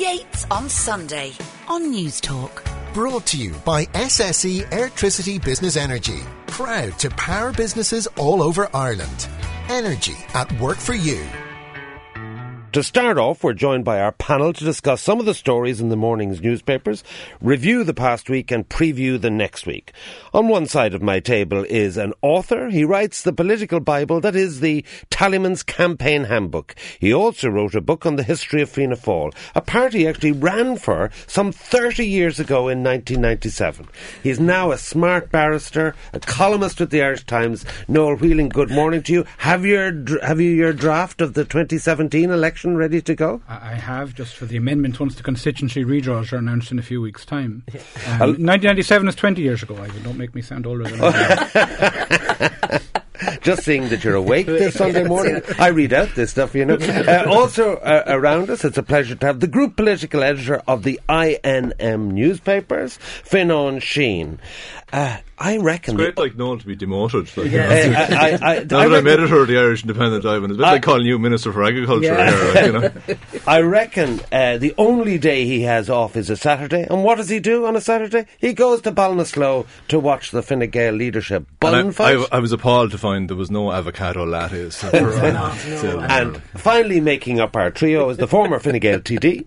Yates on Sunday on Newstalk. Brought to you by SSE Electricity Business Energy. Proud to power businesses all over Ireland. Energy at work for you. To start off, we're joined by our panel to discuss some of the stories in the morning's newspapers, review the past week, and preview the next week. On one side of my table is an author. He writes the political Bible that is the Tallyman's Campaign Handbook. He also wrote a book on the history of Fianna Fáil, a party actually ran for some 30 years ago in 1997. He is now a smart barrister, a columnist with the Irish Times. Noel Whelan, good morning to you. Have, your, have you your draft of the 2017 election? Election ready to go? I have, just for the amendment once the constituency redraws are announced in a few weeks' time. Um, 1997 is 20 years ago, Ivan. Don't make me sound older than I am. Just seeing that you're awake this Sunday morning. I read out this stuff, you know. Uh, also uh, around us, it's a pleasure to have the group political editor of the INM newspapers, Fionnán Sheahan. Uh, I reckon. It's great, like Noel, to be demoted. Like, yeah. you know, I, I, I, now that I'm editor of the Irish Independent, Ivan, it's a bit like calling you Minister for Agriculture yeah. here. Like, you know. I reckon uh, the only day he has off is a Saturday. And what does he do on a Saturday? He goes to Ballinasloe to watch the Fine Gael leadership bun fight. I, was appalled to find there was no avocado lattes. no, no. And finally, making up our trio is the former Fine Gael TD,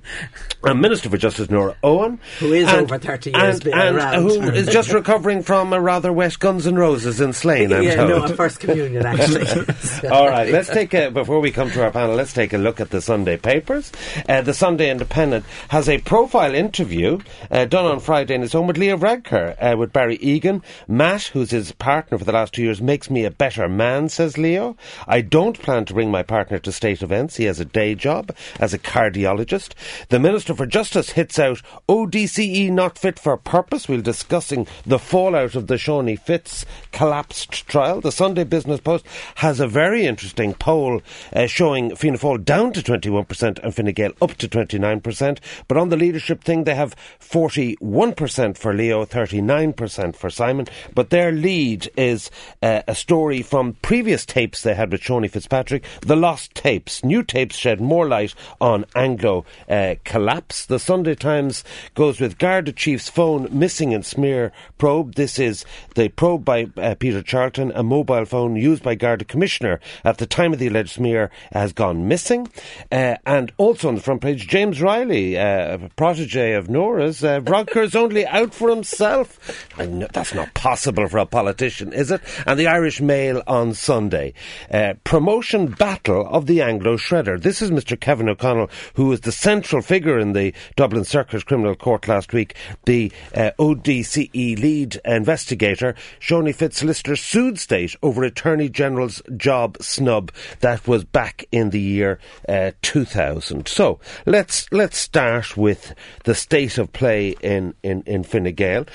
and Minister for Justice Nora Owen, who is and, over thirty years and, and around. who is just recovering from a rather wet Guns N' Roses in Slane, I'm yeah, told. no, First Communion, actually. All right, let's take a, before we come to our panel, let's take a look at the Sunday papers. Uh, the Sunday Independent has a profile interview uh, done on Friday in his home with Leo Varadkar, uh, with Barry Egan. Matt, who's his partner for the last two years, makes me a better man, says Leo. I don't plan to bring my partner to state events. He has a day job as a cardiologist. The Minister for Justice hits out ODCE not fit for purpose. We'll discussing the fallout of the Seanie Fitz collapsed trial. The Sunday Business Post has a very interesting poll uh, showing Fianna Fáil down to 21% and Fine Gael up to 29%. But on the leadership thing, they have 41% for Leo, 39% for Simon. But their lead is uh, a story from previous tapes they had with Seanie Fitzpatrick, the lost tapes. New tapes shed more light on Anglo uh, collapse. The Sunday Times goes with Garda Chief's phone missing in smear probe. This is the probe by uh, Peter Charleton, a mobile phone used by Garda Commissioner at the time of the alleged smear, has gone missing. Uh, and also on the front page, James Reilly, uh, a protege of Nora's, uh, is only out for himself. Know, that's not possible for a politician, is it? And the Irish Mail on Sunday. Uh, promotion battle of the Anglo Shredder. This is Mr. Kevin O'Connell, who was the central figure in the Dublin Circuit Criminal Court last week, the uh, ODCE lead investigator. Seanie Fitz solicitor sued State over Attorney General's job snub that was back in the year uh, 2000. So let's let's start with the state of play in in in Fine Gael.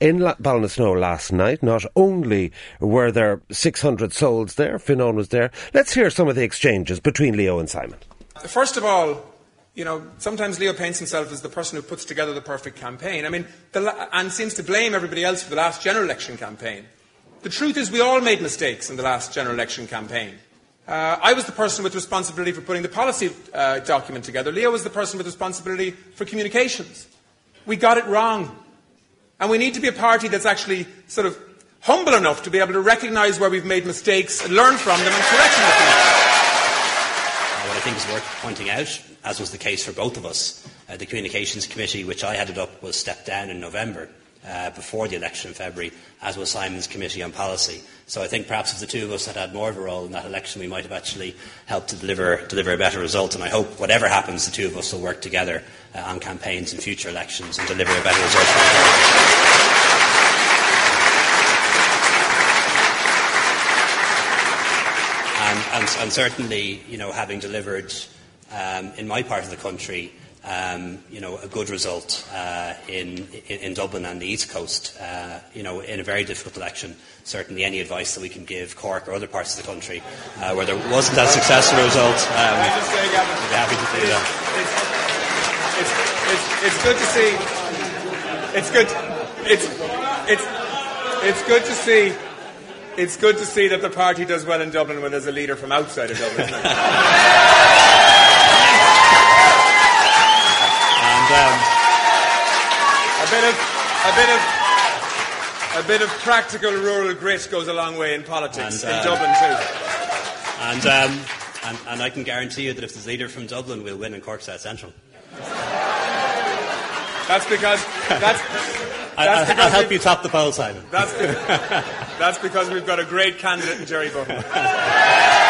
In La- last night, not only were there 600 souls there, Fionnán was there. Let's hear some of the exchanges between Leo and Simon. First of all, you know, sometimes Leo paints himself as the person who puts together the perfect campaign. I mean, and seems to blame everybody else for the last general election campaign. The truth is, we all made mistakes in the last general election campaign. Uh, I was the person with responsibility for putting the policy uh, document together. Leo was the person with responsibility for communications. We got it wrong. And we need to be a party that's actually sort of humble enough to be able to recognise where we've made mistakes, and learn from them, and correct them. I think is worth pointing out, as was the case for both of us, uh, the Communications Committee, which I headed up, was stepped down in November uh, before the election in February, as was Simon's Committee on Policy. So I think perhaps if the two of us had had more of a role in that election, we might have actually helped to deliver, deliver a better result. And I hope whatever happens, the two of us will work together uh, on campaigns in future elections and deliver a better result for the and, and, certainly, you know, having delivered um, in my part of the country um, you know, a good result uh, in, in, in, Dublin and the East Coast, uh, you know, in a very difficult election. Certainly, any advice that we can give Cork or other parts of the country uh, where there wasn't that successful result, um, we'd be happy to do that. It's, it's, it's, it's good to see. It's good. It's, it's, it's good to see. It's good to see that the party does well in Dublin when there's a leader from outside of Dublin. um, a bit of a bit of a bit of practical rural grit goes a long way in politics And, uh, in Dublin too. And, um, and, and I can guarantee you that if there's a leader from Dublin, we'll win in Cork South Central. That's because that's That's I'll, I'll help you top the poll, Simon. that's because, that's because we've got a great candidate in Jerry Buttimer.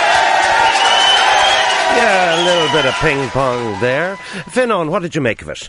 Yeah, a little bit of ping pong there. Fionnán, what did you make of it?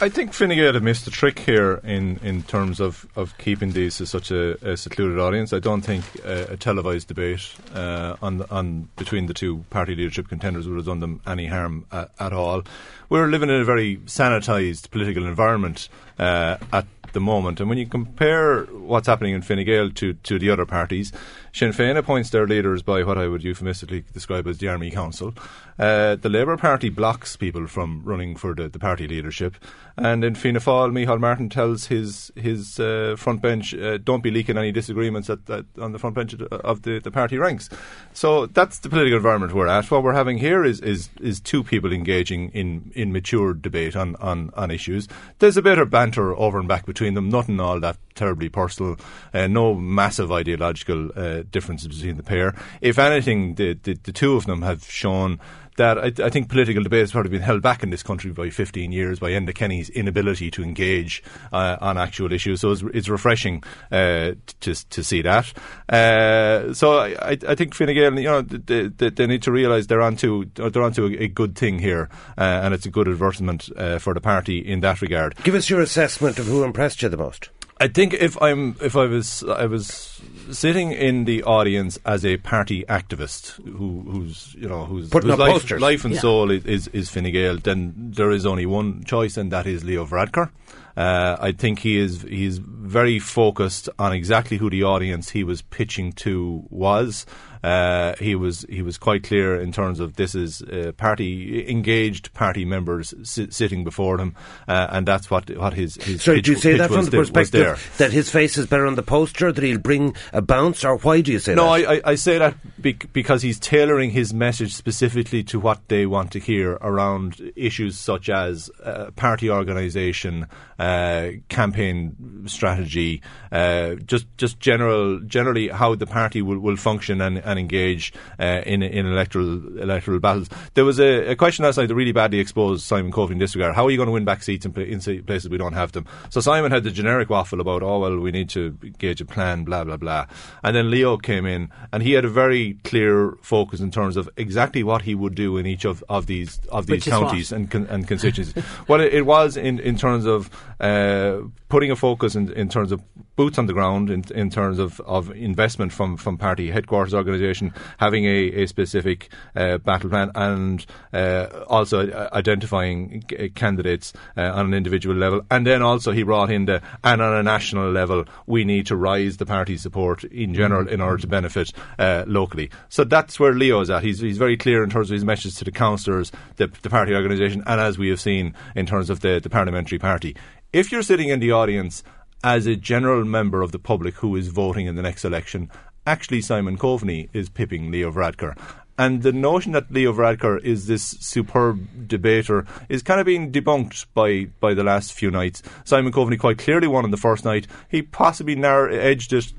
I think Fine Gael have missed a trick here in, in terms of, of keeping these to such a, a secluded audience. I don't think uh, a televised debate uh, on on between the two party leadership contenders would have done them any harm uh, at all. We're living in a very sanitised political environment uh, at the moment, and when you compare what's happening in Fine Gael to, to the other parties, Sinn Féin appoints their leaders by what I would euphemistically describe as the Army Council. Uh, the Labour Party blocks people from running for the, the party leadership. And in Fianna Fáil, Micheál Martin tells his his uh, front bench, uh, don't be leaking any disagreements at, at, on the front bench of the, the, party ranks. So that's the political environment we're at. What we're having here is, is, is two people engaging in, in mature debate on, on, on issues. There's a bit of banter over and back between them, nothing all that terribly personal, uh, no massive ideological uh, differences between the pair. If anything, the, the, the two of them have shown that I, I think political debate has probably been held back in this country by 15 years by Enda Kenny's inability to engage uh, on actual issues. So it's, it's refreshing uh, to to see that. Uh, so I, I think Fine Gael, you know, they, they, they need to realise they're onto they're onto a, a good thing here, uh, and it's a good advertisement uh, for the party in that regard. Give us your assessment of who impressed you the most. I think if I'm if I was I was sitting in the audience as a party activist who who's you know who's Putting whose up life, posters. life and Yeah. soul is, is is Fine Gael, then there is only one choice, and that is Leo Varadkar. Uh, I think he is he's very focused on exactly who the audience he was pitching to was. Uh, he was he was quite clear in terms of this is uh, party engaged party members si- sitting before him, uh, and that's what what his his So pitch, do you say that from the there- there. perspective that his face is better on the poster, that he'll bring a bounce, or why do you say No, that? No, I, I say that bec- because he's tailoring his message specifically to what they want to hear around issues such as uh, party organisation, uh, campaign strategy, uh, just just general generally how the party will, will function and, and engage uh, in in electoral electoral battles. There was a, a question last night that really badly exposed Simon Coveney in this regard. How are you going to win back seats in, in places we don't have them? So Simon had the generic waffle about, oh well, we need to gauge a plan, blah blah blah, and then Leo came in and he had a very clear focus in terms of exactly what he would do in each of, of these of these Which counties and con- and constituencies. well, it, it was in in terms of uh, putting a focus in, in terms of boots on the ground, in, in terms of, of investment from, from party headquarters organisation, having a, a specific uh, battle plan, and uh, also uh, identifying c- candidates uh, on an individual level. And then also he brought in the and on a national level, we need to rise the party support in general in order to benefit uh, locally. So that's where Leo is at. He's, he's very clear in terms of his message to the councillors, the, the party organisation, and as we have seen in terms of the, the parliamentary party. If you're sitting in the audience as a general member of the public who is voting in the next election, actually Simon Coveney is pipping Leo Varadkar. And the notion that Leo Varadkar is this superb debater is kind of being debunked by, by the last few nights. Simon Coveney quite clearly won on the first night. He possibly narrow, edged it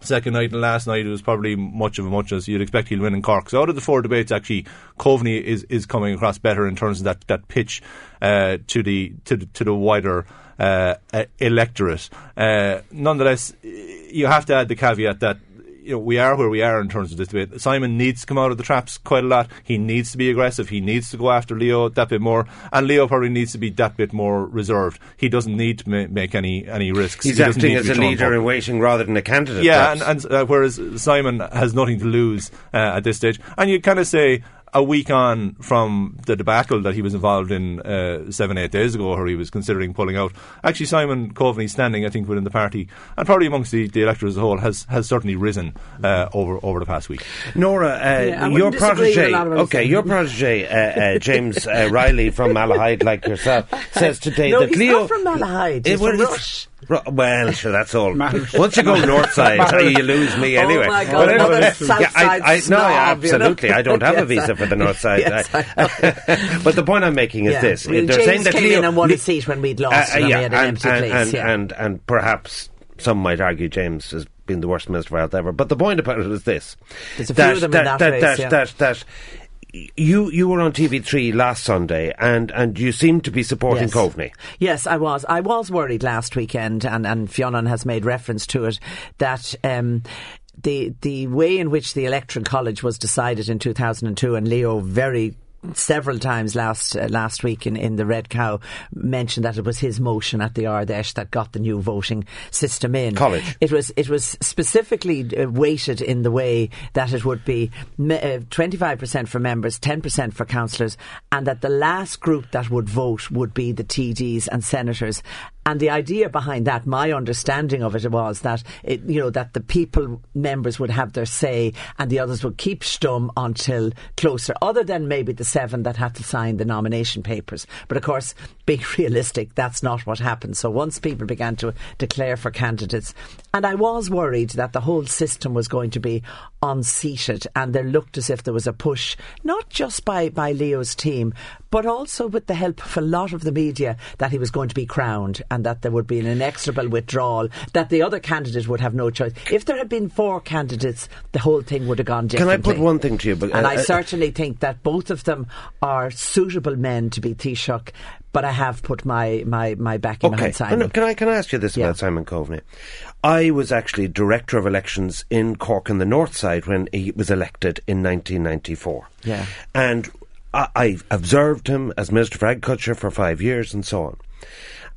second night and last night it was probably much of a much as you'd expect he'll win in Cork. So out of the four debates actually Coveney is, is coming across better in terms of that, that pitch uh, to the to the, to the wider uh, electorate. Uh, nonetheless, you have to add the caveat that you know, we are where we are in terms of this debate. Simon needs to come out of the traps quite a lot. He needs to be aggressive. He needs to go after Leo that bit more, and Leo probably needs to be that bit more reserved. He doesn't need to ma- make any any risks. He's He doesn't acting need to as be a leader in waiting rather than a candidate. Yeah, perhaps. and, and uh, whereas Simon has nothing to lose uh, at this stage, and you kind of say a week on from the debacle that he was involved in uh, seven, eight days ago, where he was considering pulling out. Actually, Simon Coveney's standing, I think, within the party and probably amongst the, the electorate as a whole has, has certainly risen uh, over over the past week. Nora, uh, Yeah, your wouldn't disagree with protege, a lot of what he's okay, your protege, uh, uh, James uh, Reilly from Malahide, like yourself, says today No, that he's Leo not from Malahide. He's Eh, well, from he's- Rush. Well, sure, that's all. Once you go north side, you lose me anyway. Oh anyway. my God, another south yeah, I, side I, no, snob, you know? absolutely. I don't have a visa for the north side. Yes, I- but the point I'm making is Yeah. this: Well, they're James saying that came Leo, in and won a seat when we'd uh, lost and we had an and, empty and, place, and, yeah. and and perhaps some might argue James has been the worst minister for health ever. But the point about it is this: There's a few of them in that race, that, yeah. that, that you you were on TV3 last Sunday, and and you seem to be supporting Yes. Coveney. Yes, I was. I was worried last weekend, and and Fionnan has made reference to it that. Um, the the way in which the electoral college was decided in 2002, and Leo very several times last uh, last week in, in the Red Cow mentioned that it was his motion at the Ard Fheis that got the new voting system in. College. It was it was specifically uh, weighted in the way that it would be twenty five percent for members, ten percent for councillors, and that the last group that would vote would be the TDs and senators. And the idea behind that, my understanding of it was that it, you know that the people members would have their say, and the others would keep stum until closer. Other than maybe the seven that had to sign the nomination papers. But of course, being realistic, that's not what happened. So once people began to declare for candidates, and I was worried that the whole system was going to be unseated, and there looked as if there was a push, not just by by Leo's team, but also with the help of a lot of the media, that he was going to be crowned and that there would be an inexorable withdrawal, that the other candidate would have no choice. If there had been four candidates, the whole thing would have gone differently. Can I put one thing to you? But, And uh, I uh, certainly think that both of them are suitable men to be Taoiseach, but I have put my, my, my backing Okay. behind Simon. no, can I can I ask you this Yeah. about Simon Coveney? I was actually director of elections in Cork in the North Side when he was elected in 1994. Yeah. and I, I observed him as Minister for Agriculture for five years and so on.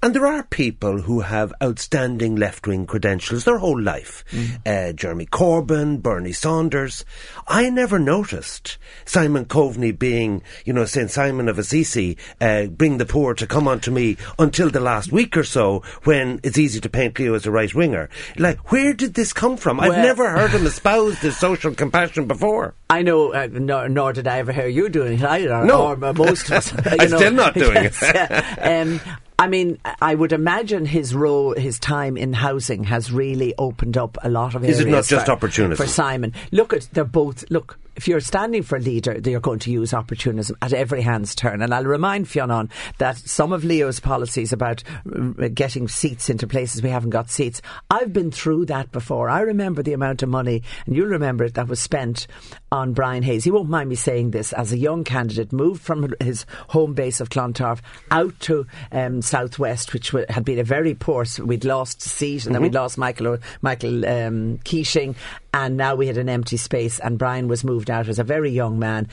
And there are people who have outstanding left wing credentials their whole life. Uh, Jeremy Corbyn, Bernie Sanders. I never noticed Simon Coveney being, you know, St. Simon of Assisi, uh, bring the poor to come unto me until the last week or so when it's easy to paint Leo as a right winger. Like, where did this come from? I've never heard him espouse this social compassion before. I know, uh, nor, nor did I ever hear you doing it either. No. or uh, most of us. I'm know. still not doing it. Yes, yeah. um, I mean, I would imagine his role, his time in housing has really opened up a lot of Is it not just for, opportunism? for Simon? Look at they're both. Look, if you're standing for leader, you're going to use opportunism at every hand's turn. And I'll remind Fionn that some of Leo's policies about uh, getting seats into places we haven't got seats, I've been through that before. I remember the amount of money, and you'll remember it, that was spent on Brian Hayes. He won't mind me saying this. As a young candidate, moved from his home base of Clontarf out to um, Southwest, which had been a very poor. We'd lost a seat, and then we'd lost Michael Michael um, Keating, and now we had an empty space. And Brian was moved out as a very young man.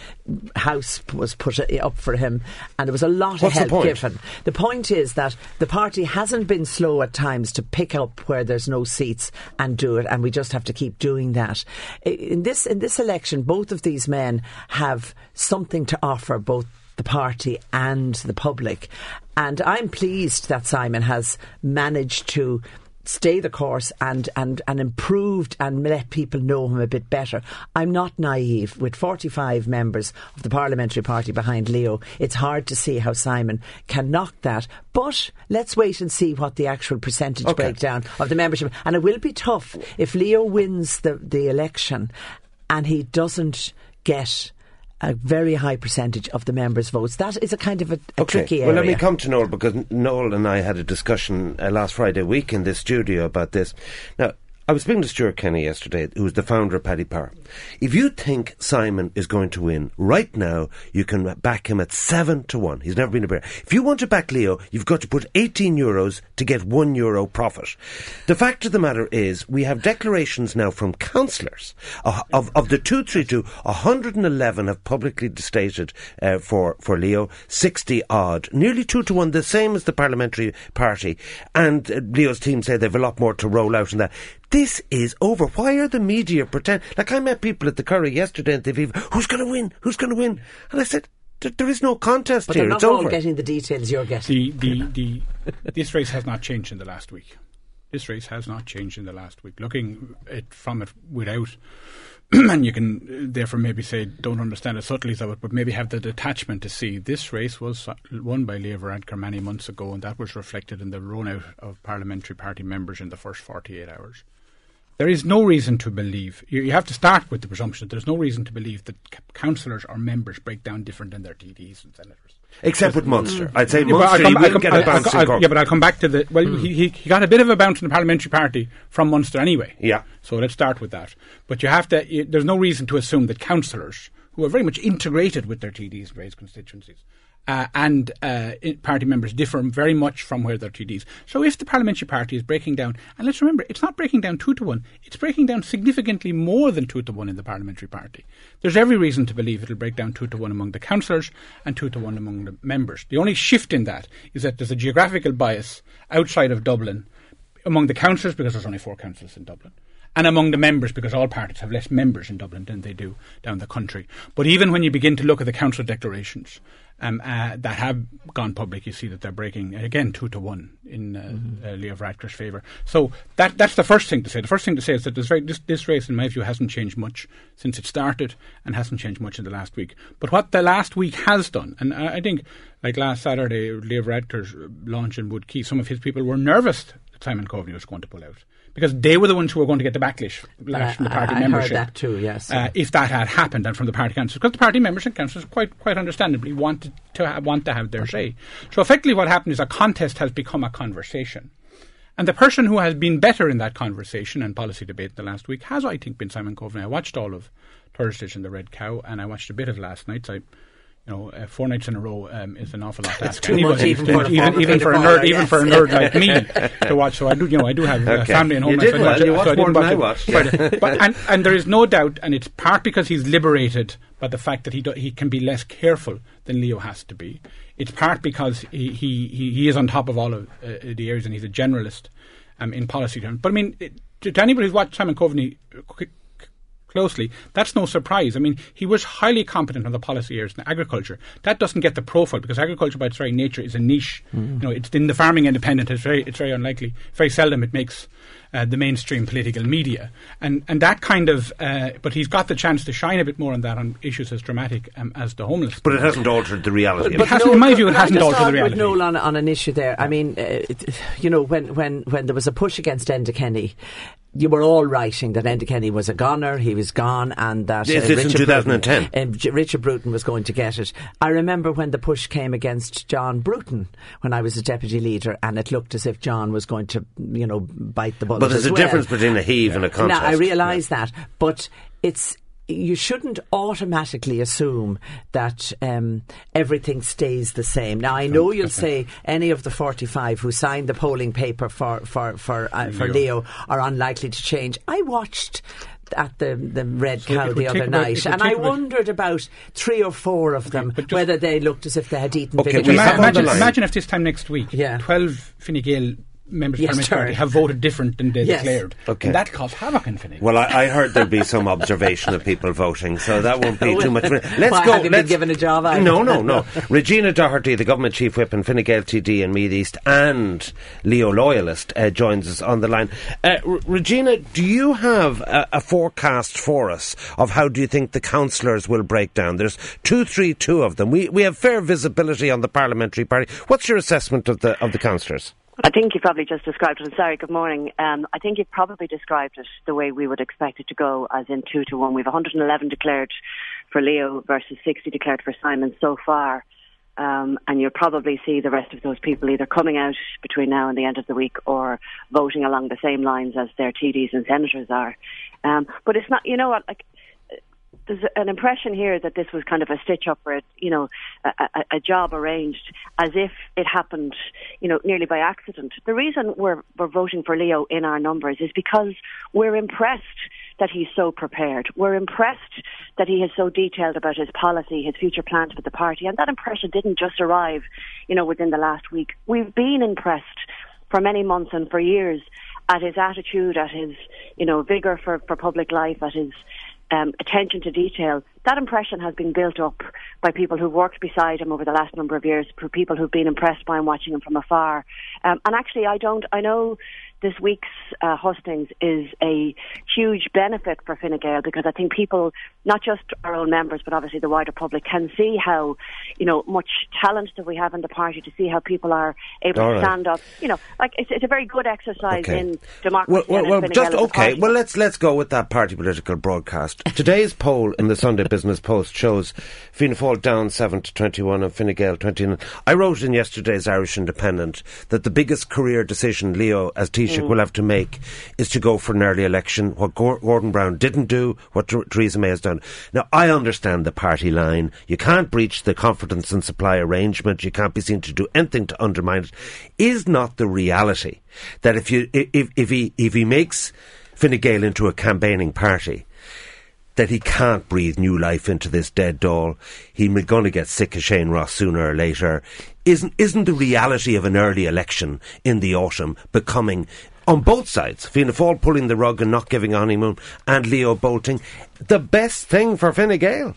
House was put uh, up for him, and there was a lot What's of help point? given. The point is that the party hasn't been slow at times to pick up where there's no seats and do it, and we just have to keep doing that. In this in this election, both of these men have something to offer, both the party and the public, and I'm pleased that Simon has managed to. Stay the course and, and, and improved and let people know him a bit better. I'm not naive. With 45 members of the parliamentary party behind Leo, it's hard to see how Simon can knock that. But let's wait and see what the actual percentage Okay. breakdown of the membership. And it will be tough if Leo wins the, the election and he doesn't get a very high percentage of the members' votes. That is a kind of a, a tricky area. Well, let me come to Noel because Noel and I had a discussion uh, last Friday week in this studio about this. Now, I was speaking to Stewart Kenny yesterday, who's the founder of Paddy Power. If you think Simon is going to win right now, you can back him at seven to one. He's never been a bear. If you want to back Leo, you've got to put 18 euros to get one euro profit. The fact of the matter is, we have declarations now from councillors of, of the 232, 111 have publicly stated uh, for, for Leo, 60 odd, nearly two to one, the same as the parliamentary party. And uh, Leo's team say they've a lot more to roll out in that. This is over. Why are the media pretend? Like I met people at the Curry yesterday and they've even, who's going to win? Who's going to win? And I said, "There- there is no contest but here. they're It's not all over. getting the details you're getting. The, the, the, this race has not changed in the last week. This race has not changed in the last week. Looking at, from it without and you can uh, therefore maybe say don't understand the subtleties of it, but maybe have the detachment to see this race was won by Leo Varadkar many months ago, and that was reflected in the run out of parliamentary party members in the first 48 hours. There is no reason to believe, you, you have to start with the presumption that there's no reason to believe that councillors or members break down different than their TDs and senators. Except with Munster. Mm. I'd say yeah, Munster come, will get a bounce Yeah, but I'll come back to the... Well, mm. he, he got a bit of a bounce in the parliamentary party from Munster anyway. Yeah. So let's start with that. But you have to... You, there's no reason to assume that councillors, who are very much integrated with their TDs and raised constituencies, uh, and uh, party members differ very much from where they're TDs. So if the parliamentary party is breaking down, and let's remember, it's not breaking down two to one, it's breaking down significantly more than two to one in the parliamentary party. There's every reason to believe it'll break down two to one among the councillors and two to one among the members. The only shift in that is that there's a geographical bias outside of Dublin among the councillors because there's only four councillors in Dublin and among the members because all parties have less members in Dublin than they do down the country. But even when you begin to look at the council declarations um, uh, that have gone public, you see that they're breaking again two to one in uh, mm-hmm. uh, Leo Varadkar's favour. So that that's the first thing to say. The first thing to say is that this, very, this, this race, in my view, hasn't changed much since it started, and hasn't changed much in the last week. But what the last week has done, and I, think, like last Saturday, Leo Varadkar's launch in Wood Quay, some of his people were nervous that Simon Coveney was going to pull out because they were the ones who were going to get the backlash uh, from the party I membership. Heard that too, yes. Uh, if that had happened, and from the party councillors, because the party members and councillors quite quite understandably wanted to have, want to have their say. So effectively, what happened is a contest has become a conversation. And the person who has been better in that conversation and policy debate the last week has, I think, been Simon Coveney. I watched all of Thursday's and the Red Cow, and I watched a bit of last night's. I you know, uh, four nights in a row um, is an awful lot to ask anybody, even, for, even, even for a nerd, even for a nerd like me to watch. So I do, you know, I do have okay. family and home. You did well. You watched so more than I watched. Yeah. but, and, and there is no doubt, and it's part because he's liberated by the fact that he do, he can be less careful than Leo has to be. It's part because he he, he is on top of all of uh, the areas, and he's a generalist um, in policy terms. But I mean, to, to anybody who's watched Simon Coveney closely, that's no surprise. I mean, he was highly competent on the policy areas in agriculture. That doesn't get the profile because agriculture, by its very nature, is a niche. Mm. You know, it's in the farming independent. It's very, it's very unlikely. Very seldom it makes uh, the mainstream political media, and and that kind of. Uh, but he's got the chance to shine a bit more on that on issues as dramatic um, as the homeless. But it hasn't altered the reality. But, but no, in my view, it hasn't altered the reality. With Noel on, on an issue there. I mean, uh, you know, when when when there was a push against Enda Kenny, you were all writing that Enda Kenny was a goner, he was gone, and that yes, uh, Richard, 2010. Bruton, uh, Richard Bruton was going to get it. I remember when the push came against John Bruton when I was a deputy leader, and it looked as if John was going to, you know, bite the bullet. But there's a well. difference between a heave yeah. and a contest. Now I realise yeah. that, but it's you shouldn't automatically assume that um, everything stays the same. Now, I know you'll say any of the 45 who signed the polling paper for for for, uh, for Leo are unlikely to change. I watched at the the Red so Cow the other night, and I wondered about three or four of them okay, whether they looked as if they had eaten okay, vinegar. Imagine, imagine, if this time next week, yeah. twelve Fine Gael members yes, of the Parliament have voted different than they yes. declared. Okay. And that caused havoc in Finning. Well, I, I heard there'd be some observation of people voting, so that won't be too much. Let's Why, go. Have you let's, been given a job? Out? No, no, no. Regina Doherty, the government chief whip in Fine Gael TD in Meath East, and Leo Loyalist uh, joins us on the line. Uh, R- Regina, do you have a, a, forecast for us of how do you think the councillors will break down? There's two, three, two of them. We we have fair visibility on the parliamentary party. What's your assessment of the of the councillors? I think you probably just described it. Sorry, good morning. Um, I think you've probably described it the way we would expect it to go, as in two to one. We've 111 declared for Leo versus 60 declared for Simon so far. Um, and you'll probably see the rest of those people either coming out between now and the end of the week or voting along the same lines as their TDs and senators are. Um, but it's not, you know what, like, there's an impression here that this was kind of a stitch up or a, you know a, a, a, job arranged as if it happened you know nearly by accident. The reason we're we're voting for Leo in our numbers is because we're impressed that he's so prepared. We're impressed that he is so detailed about his policy, his future plans for the party, and that impression didn't just arrive you know within the last week. We've been impressed for many months and for years at his attitude, at his you know vigor for for public life, at his um, attention to detail, that impression has been built up by people who've worked beside him over the last number of years, for people who've been impressed by him watching him from afar. Um, and actually, I don't, I know this week's uh, hustings is a huge benefit for Fine Gael because I think people, not just our own members, but obviously the wider public, can see how, you know, much talent that we have in the party to see how people are able All to right. stand up. You know, like it's, it's a very good exercise Okay. in democracy. Well, well, well just Gael as a okay. Well, let's let's go with that party political broadcast. Today's poll in the Sunday Business Post shows Fianna Fáil down seven to twenty-one and Fine Gael twenty-nine. I wrote in yesterday's Irish Independent that the biggest career decision Leo as Taoiseach Mm. will have to make is to go for an early election. What Gordon Brown didn't do, what Ther- Theresa May has done. Now, I understand the party line. You can't breach the confidence and supply arrangement. You can't be seen to do anything to undermine it. Is not the reality that if you if if he if he makes Fine Gael into a campaigning party, that he can't breathe new life into this dead doll. He's going to get sick of Shane Ross sooner or later. Isn't isn't the reality of an early election in the autumn becoming on both sides, Fianna Fáil pulling the rug and not giving a honeymoon, and Leo bolting, the best thing for Fine Gael?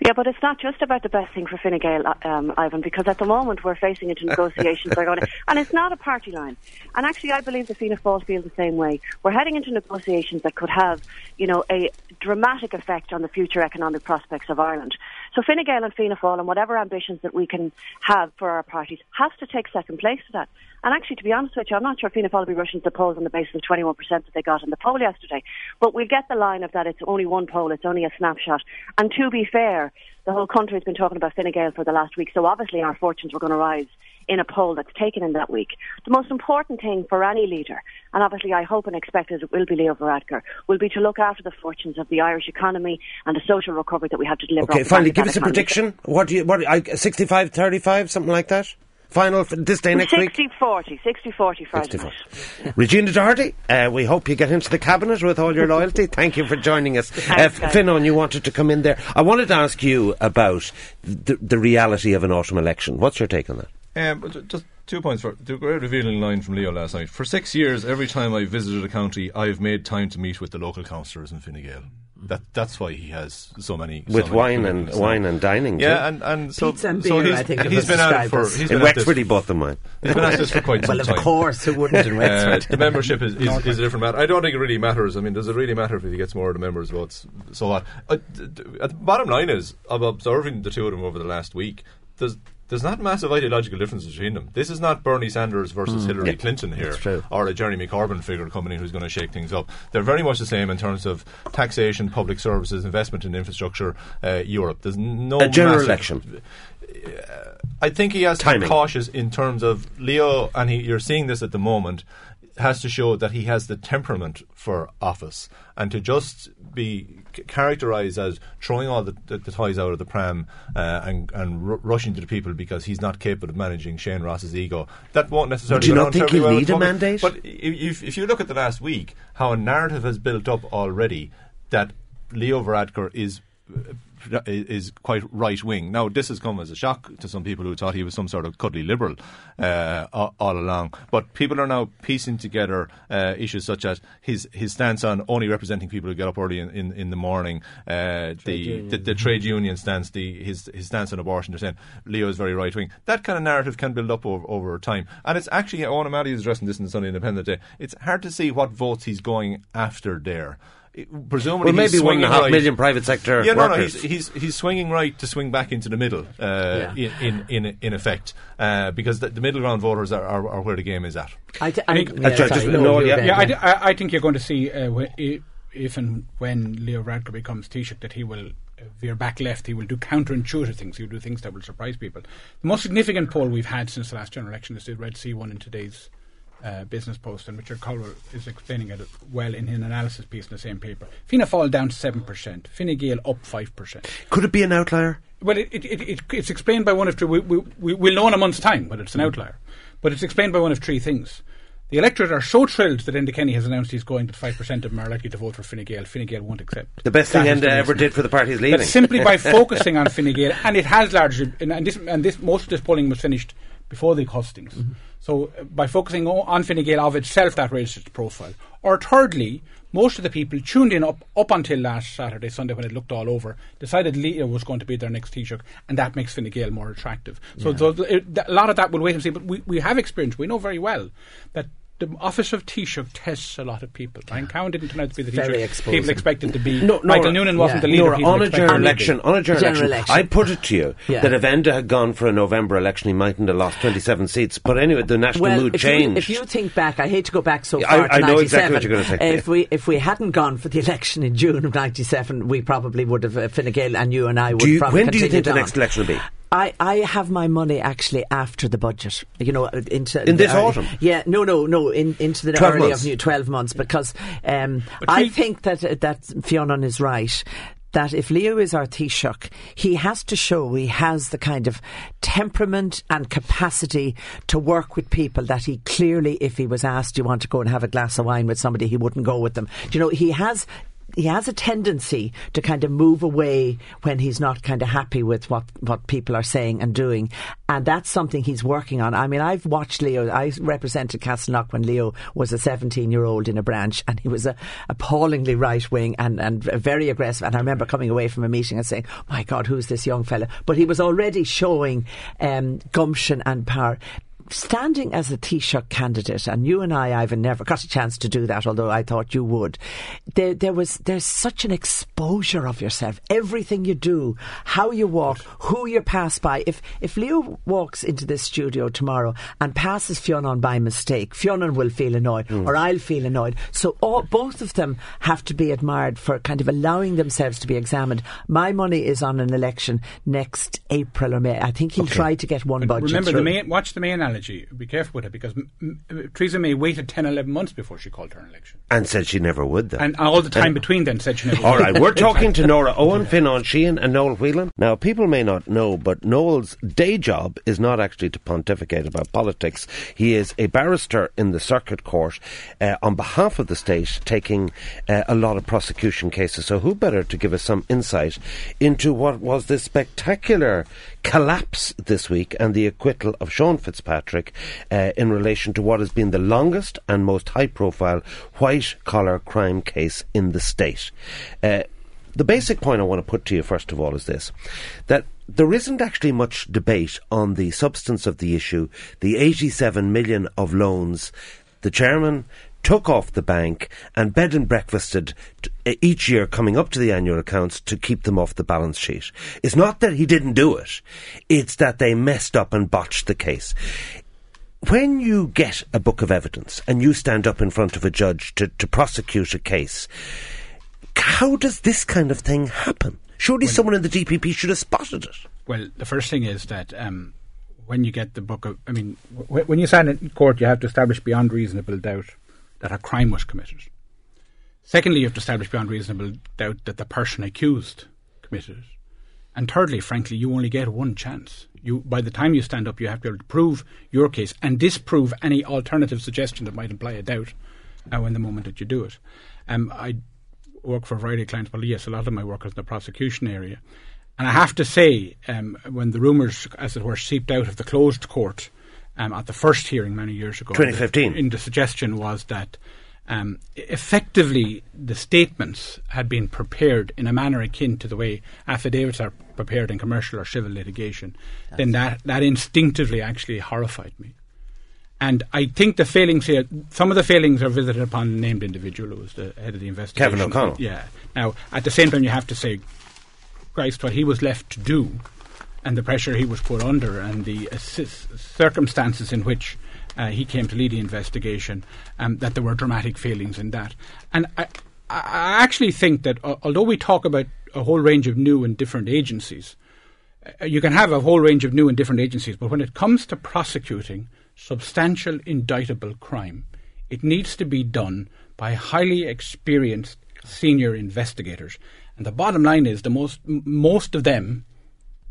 Yeah, but it's not just about the best thing for Fine Gael, um, Ivan, because at the moment we're facing into negotiations that are going to, and it's not a party line. And actually, I believe the Fianna Fáil feel the same way. We're heading into negotiations that could have, you know, a dramatic effect on the future economic prospects of Ireland. So Fine Gael and Fianna Fáil and whatever ambitions that we can have for our parties has to take second place to that. And actually, to be honest with you, I'm not sure Fianna Fáil will be rushing to the polls on the basis of 21% that they got in the poll yesterday. But we'll get the line of that it's only one poll, it's only a snapshot. And to be fair, the whole country has been talking about Fine Gael for the last week, so obviously our fortunes were going to rise in a poll that's taken in that week. The most important thing for any leader, and obviously I hope and expect it will be Leo Varadkar, will be to look after the fortunes of the Irish economy and the social recovery that we have to deliver. Okay, finally, give us a prediction. What do you, what, I, 65, 35, something like that? Final this day next week? 60 40, 60 40 Friday 60 night. Regina Doherty, uh, we hope you get into the cabinet with all your loyalty. Thank you for joining us. Uh, Thanks, guys. Fionnán, you wanted to come in there. I wanted to ask you about the, the reality of an autumn election. What's your take on that? Um, just two points. For the great revealing line from Leo last night. For six years, every time I visited a county, I've made time to meet with the local councillors in Fine Gael. That that's why he has so many so With many wine and. So- wine and dining, Yeah, too. and, and so Pizza and so beer, he's, I think it he's was been at for described as. he's In been at this, Wexford, both of mine. he's been at this for quite some time. Well, of time. course, who wouldn't in Uh, Wexford? the membership is, is, is a different matter. I don't think it really matters. I mean, does it really matter if he gets more of the members' votes? So what? Uh, d- d- uh, the bottom line is, I'm observing the two of them over the last week, there's there's not massive ideological differences between them. This is not Bernie Sanders versus Hillary Yeah, Clinton here, or a Jeremy Corbyn figure coming in who's going to shake things up. They're very much the same in terms of taxation, public services, investment in infrastructure, uh, Europe. There's no A general massive- election. I think he has to be cautious in terms of Leo, and he, you're seeing this at the moment, has to show that he has the temperament for office. And to just be characterised as throwing all the, the, the toys out of the pram uh, and, and r- rushing to the people because he's not capable of managing Shane Ross's ego, that won't necessarily Do you not think he'll need a mandate? But if, if you look at the last week, how a narrative has built up already that Leo Varadkar is uh, is quite right wing. Now, this has come as a shock to some people who thought he was some sort of cuddly liberal uh, all, along. But people are now piecing together uh, issues such as his his stance on only representing people who get up early in, in, in the morning, uh, the, the the trade union stance, the his his stance on abortion. They're saying Leo is very right wing. That kind of narrative can build up over, over time, and it's actually Owen O'Malley is addressing this in the Sunday Independent Day. It's hard to see what votes he's going after there. It- presumably, Well, maybe he's one and a swinging half right. million private sector Yeah, no, no, he's, he's he's swinging right to swing back into the middle, uh, in, in in in effect, uh, because the, the middle ground voters are, are, are where the game is at. I, th- I I think- think. Just- no, yeah. Yeah, I, I, think you're going to see uh, wh- if and when Leo Varadkar becomes Taoiseach that he will uh, veer back left. He will do counterintuitive things. He will do things that will surprise people. The most significant poll we've had since the last general election is the Red C one in today's uh, Business Post, and Richard Colwell is explaining it well in his analysis piece in the same paper. Fianna Fáil down to seven percent. Fine Gael up five percent. Could it be an outlier? Well, it, it, it, it, it's explained by one of three. We, we, we, we'll know in a month's time whether it's an outlier. But it's explained by one of three things. The electorate are so thrilled that Enda Kenny has announced he's going that 5% of them are likely to vote for Fine Gael. Fine Gael won't accept. The best That thing Enda ever did for the party is leaving. But simply by focusing on Fine Gael, and it has largely, and, and, this, and this, most of this polling was finished before the costings. Mm-hmm. So uh, by focusing on Fine Gael of itself, that raised its profile. Or thirdly, most of the people tuned in up, up until last Saturday, Sunday, when it looked all over, decided Leo was going to be their next Taoiseach, and that makes Fine Gael more attractive. So, so th- it- a lot of that we'll wait and see. But we, we have experience. We know very well that the office of Taoiseach tests a lot of people. Brian Cowen didn't turn out to be the Very Taoiseach. exposing. People expected to be. No, Michael Noonan wasn't yeah. the leader. Nora, on a general him to be. election, on a general, General election, election. I put it to you Yeah. that if Enda had gone for a November election, he mightn't have lost 27 seats. But anyway, the national Well, mood if you, changed. if you think back, I hate to go back so I- far to I know exactly what you're gonna say. If we if we hadn't gone for the election in June of '97, we probably would have uh, Fine Gael and you and I would. Do you- probably when do you think continued the next election will be? I, I have my money actually after the budget. You know, uh, into In this early- autumn? Yeah, no, no, no, in, into the 12 early months? of new twelve months because um, I think that uh, that Fionn is right. That if Leo is our Taoiseach, he has to show he has the kind of temperament and capacity to work with people that he clearly, if he was asked, "Do you want to go and have a glass of wine with somebody?" he wouldn't go with them. Do you know, he has he has a tendency to kind of move away when he's not kind of happy with what, what people are saying and doing. And that's something he's working on. I mean, I've watched Leo. I represented Castleknock when Leo was a 17 year old in a branch and he was a, appallingly right wing and, and very aggressive. And I remember coming away from a meeting and saying, my God, who's this young fella? But he was already showing um, gumption and power standing as a Taoiseach candidate, and you and I, Ivan, never got a chance to do that, although I thought you would. There, there was there's such an exposure of yourself. Everything you do, how you walk, who you pass by. If if Leo walks into this studio tomorrow and passes Fionn by mistake, Fionn will feel annoyed, mm. or I'll feel annoyed. So all, both of them have to be admired for kind of allowing themselves to be examined. My money is on an election next April or May. I think he'll try to get one But budget. remember, through. the May, watch the May analogy. Be careful with it because m- m- Theresa May waited 10, 11 months before she called her an election. and said she never would then. And all the time between then said she never All right, we're talking to Nora Owen, Fionnán Sheahan, and Noel Whelan. Now, people may not know, but Noel's day job is not actually to pontificate about politics. He is a barrister in the circuit court uh, on behalf of the state, taking uh, a lot of prosecution cases. So, who better to give us some insight into what was this spectacular collapse this week and the acquittal of Sean Fitzpatrick uh, in relation to what has been the longest and most high profile white collar crime case in the state. Uh, the basic point I want to put to you, first of all, is this that there isn't actually much debate on the substance of the issue, the 87 million of loans the chairman took off the bank and bed and breakfasted t- each year coming up to the annual accounts to keep them off the balance sheet. It's not that he didn't do it, it's that they messed up and botched the case. When you get a book of evidence and you stand up in front of a judge to, to prosecute a case, how does this kind of thing happen? Surely someone in the DPP should have spotted it. Well, the first thing is that um, when you get the book of, I mean, w- when you stand in court, you have to establish beyond reasonable doubt that a crime was committed. Secondly, you have to establish beyond reasonable doubt that the person accused committed it. And thirdly, frankly, you only get one chance. You, by the time you stand up, you have to to prove your case and disprove any alternative suggestion that might imply a doubt now in the moment that you do it. Um, I work for a variety of clients, but yes, a lot of my work is in the prosecution area. And I have to say, um, when the rumours, as it were, seeped out of the closed court um, at the first hearing many years ago, 2015. in the suggestion was that um, effectively the statements had been prepared in a manner akin to the way affidavits are prepared in commercial or civil litigation, then that, that instinctively actually horrified me. And I think the failings here, some of the failings are visited upon the named individual who was the head of the investigation. Kevin O'Connell. Yeah. Now, at the same time, you have to say, Christ, what he was left to do and the pressure he was put under and the assist- circumstances in which uh, he came to lead the investigation, um, that there were dramatic failings in that. And I, I actually think that uh, although we talk about a whole range of new and different agencies, uh, you can have a whole range of new and different agencies, but when it comes to prosecuting substantial indictable crime, it needs to be done by highly experienced senior investigators. And the bottom line is, the most most of them,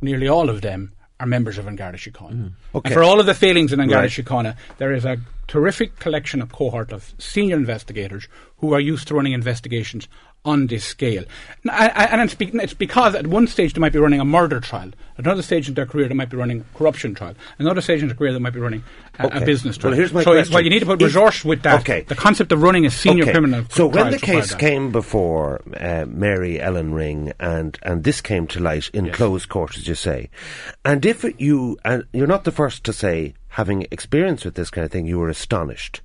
nearly all of them, are members of An Garda Síochána. Mm-hmm. Okay. And for all of the failings in An Garda Right. Síochána, there is a terrific collection of cohort of senior investigators who are used to running investigations on this scale. And, and it's, because at one stage they might be running a murder trial, at another stage in their career they might be running a corruption trial, another stage in their career they might be running a, Okay. a business trial. Well, here's my so question. well, you need to put resource with that. Okay. The concept of running a senior Okay. criminal So when the case came before uh, Mary Ellen Ring, and and this came to light in closed court, as you say, and if you and you're not the first to say, having experience with this kind of thing, you were astonished.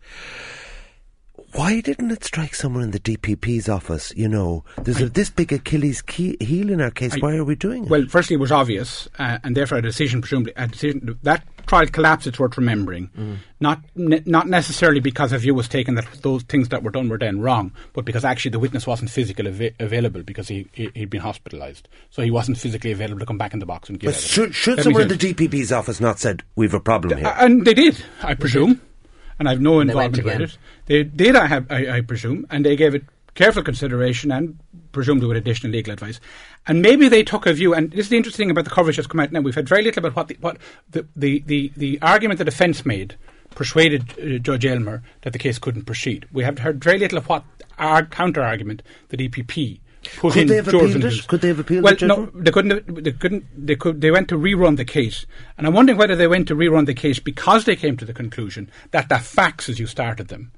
Why didn't it strike someone in the DPP's office? You know, there's a, this big Achilles key, heel in our case. I- Why are we doing it? Well, firstly, it was obvious, uh, and therefore a decision, presumably, a decision that trial collapse. It's worth remembering, Mm. not ne- not necessarily because a view was taken that those things that were done were then wrong, but because actually the witness wasn't physically ava- available because he, he he'd been hospitalised, so he wasn't physically available to come back in the box and give. But should, should someone in the DPP's office not said we've a problem here? Uh, and they did, I presume, and I've no involvement with it. They did, I have, I, I presume, and they gave it careful consideration and presumably with additional legal advice. And maybe they took a view, and this is the interesting thing about the coverage that's come out now. We've had very little about what the what the the, the, the argument the defence made persuaded uh, Judge Aylmer that the case couldn't proceed. We have heard very little of what our counter argument the DPP. Could they have Jordan appealed it? Hills. Could they have appealed well, it, no, they couldn't. They couldn't. They could. They went to rerun the case, and I'm wondering whether they went to rerun the case because they came to the conclusion that the facts, as you started them,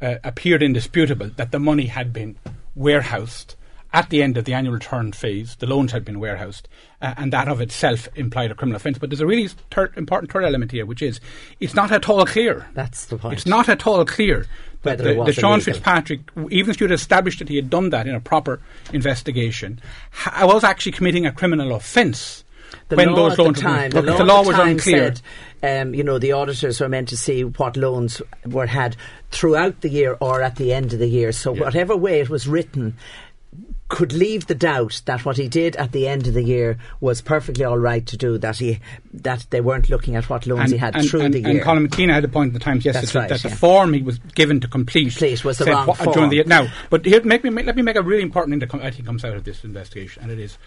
uh, appeared indisputable. That the money had been warehoused at the end of the annual return phase. The loans had been warehoused, uh, and that of itself implied a criminal offence. But there's a really third, important third element here, which is it's not at all clear. That's the point. It's not at all clear that Whether the, the Sean illegal. Fitzpatrick, even if you'd established that he had done that in a proper investigation, ha- was actually committing a criminal offence. The when law those at the loans were time, being- the law, the law the was unclear. said, um, you know, the auditors were meant to see what loans were had throughout the year or at the end of the year. So whatever way it was written could leave the doubt that what he did at the end of the year was perfectly all right to do. That he that they weren't looking at what loans he had and, through and, the and year. Colin McKenna had a point in the Times yesterday right, that the form he was given to complete, Complete was the wrong what- uh, during form. the now. But here, make me make, let me make a really important thing that I think comes out of this investigation, and it is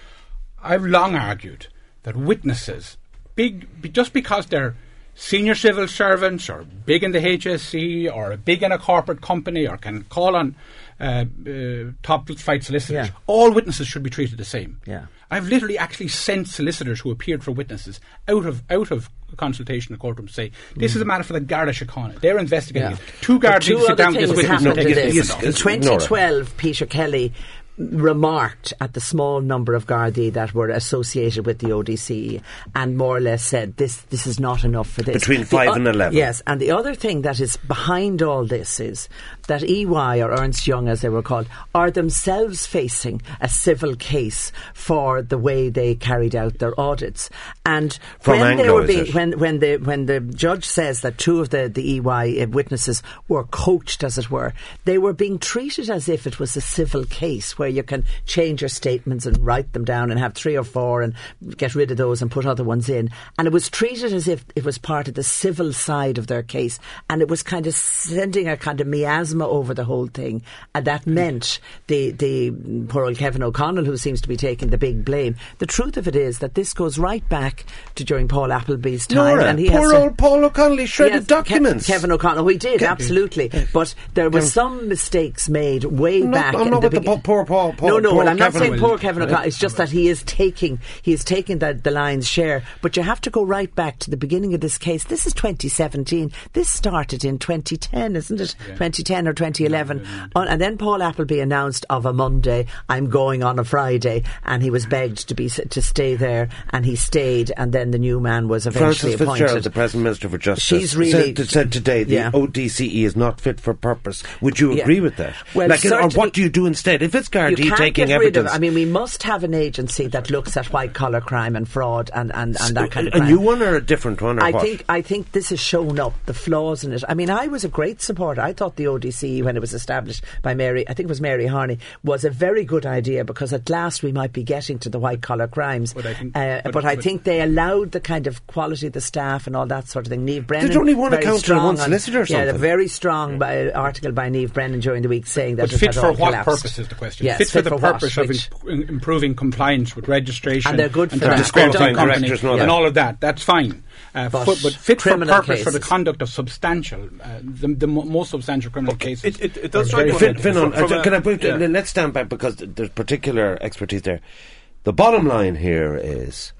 I've long argued that witnesses, big just because they're senior civil servants or big in the HSE or big in a corporate company or can call on uh, uh, top flight solicitors, Yeah. all witnesses should be treated the same. Yeah. I've literally actually sent solicitors who appeared for witnesses out of out of consultation in the courtroom to say this is a matter for the Garda Síochána. They're investigating Yeah. it. Two But guards need to sit other down with this things witness and happened take to this. In Nora. 2012, Peter Kelly remarked at the small number of Gardaí that were associated with the ODC and more or less said this this is not enough for this. Between The five o- and 11. Yes, and the other thing that is behind all this is that EY or Ernst Young as they were called are themselves facing a civil case for the way they carried out their audits. And From when they were being when when the when the judge says that two of the the EY uh, witnesses were coached, as it were, they were being treated as if it was a civil case where you can change your statements and write them down and have three or four and get rid of those and put other ones in. And it was treated as if it was part of the civil side of their case, and it was kind of sending a kind of miasma over the whole thing, and that meant the the poor old Kevin O'Connell, who seems to be taking the big blame. The truth of it is that this goes right back to during Paul Appleby's time, Nora, and he poor has to- old Paul O'Connell, he shredded Yes, Ke- documents. Kevin O'Connell, we did absolutely, but there were some mistakes made way I'm not- back. I'm in not the with the begin- poor- poor Paul- No, no, poor well, I'm not Kevin saying poor Kevin O'Connell. It's just that he is taking he is taking the, the lion's share. But you have to go right back to the beginning of this case. This is 2017. This started in 2010, isn't it? 2010 or 2011. On- and then Paul Appleby announced of a Monday, I'm going on a Friday, and he was begged to be to stay there, and he stayed. And then the new man was eventually Frances Fitzgerald, appointed. the present minister for justice, She's really- said, said today the Yeah. ODCE is not fit for purpose. Would you Yeah. agree with that? Well, like, or what do you do instead? If it's Gardaí taking rid of. evidence, I mean, we must have an agency that looks at white collar crime and fraud and, and, and that kind of a crime. new one or a different one, or I what? think I think this has shown up the flaws in it. I mean, I was a great supporter. I thought the ODC, when it was established by Mary, I think it was Mary Harney, was a very good idea because at last we might be getting to the white collar crimes. But I think- uh, but- but, I but- think they allowed the kind of quality of the staff and all that sort of thing. Niamh Brennan, only one very accountant and one strong on- solicitor or Yeah, a very strong uh, article by Niamh Brennan during the week saying that But fit had for all what collapsed. purpose is the question? Yes, fit for the what, purpose of which- improving compliance with registration And they're good for to that. disqualifying Disqualifying directors and all and all of that. That's fine. uh, But but, but fit for criminal purpose for the conduct of substantial, uh, the, the mo- most substantial criminal cases. It- it- it does strike very one- Fin, different. From- from uh, a- can I put, yeah. let's stand back because there's particular expertise there. The bottom line here is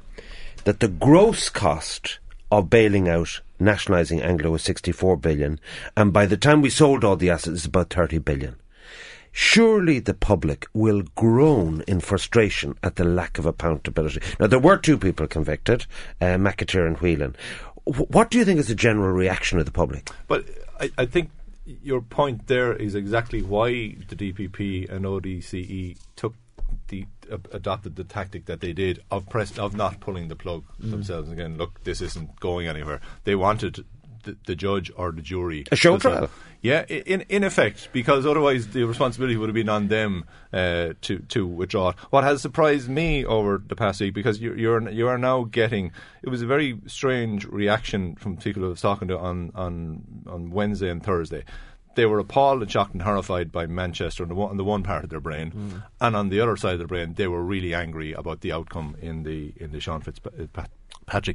that the gross cost of bailing out, nationalising Anglo was 64 billion, and by the time we sold all the assets, it's about 30 billion. Surely the public will groan in frustration at the lack of accountability. Now, there were two people convicted, uh, McAteer and Whelan. Wh- What do you think is the general reaction of the public? But I, I think your point there is exactly why the DPP and ODCE took the uh, adopted the tactic that they did of press of not pulling the plug Mm. themselves. Again, look, this isn't going anywhere. They wanted the, the judge or the jury A show trial. Yeah, in in effect, because otherwise the responsibility would have been on them uh, to to withdraw. it. What has surprised me over the past week, because you, you're you are now getting, it was a very strange reaction from people I was talking to on on on Wednesday and Thursday. They were appalled and shocked and horrified by Manchester on the one, on the one part of their brain, and on the other side of their brain, they were really angry about the outcome in the in the Sean Fitzpatrick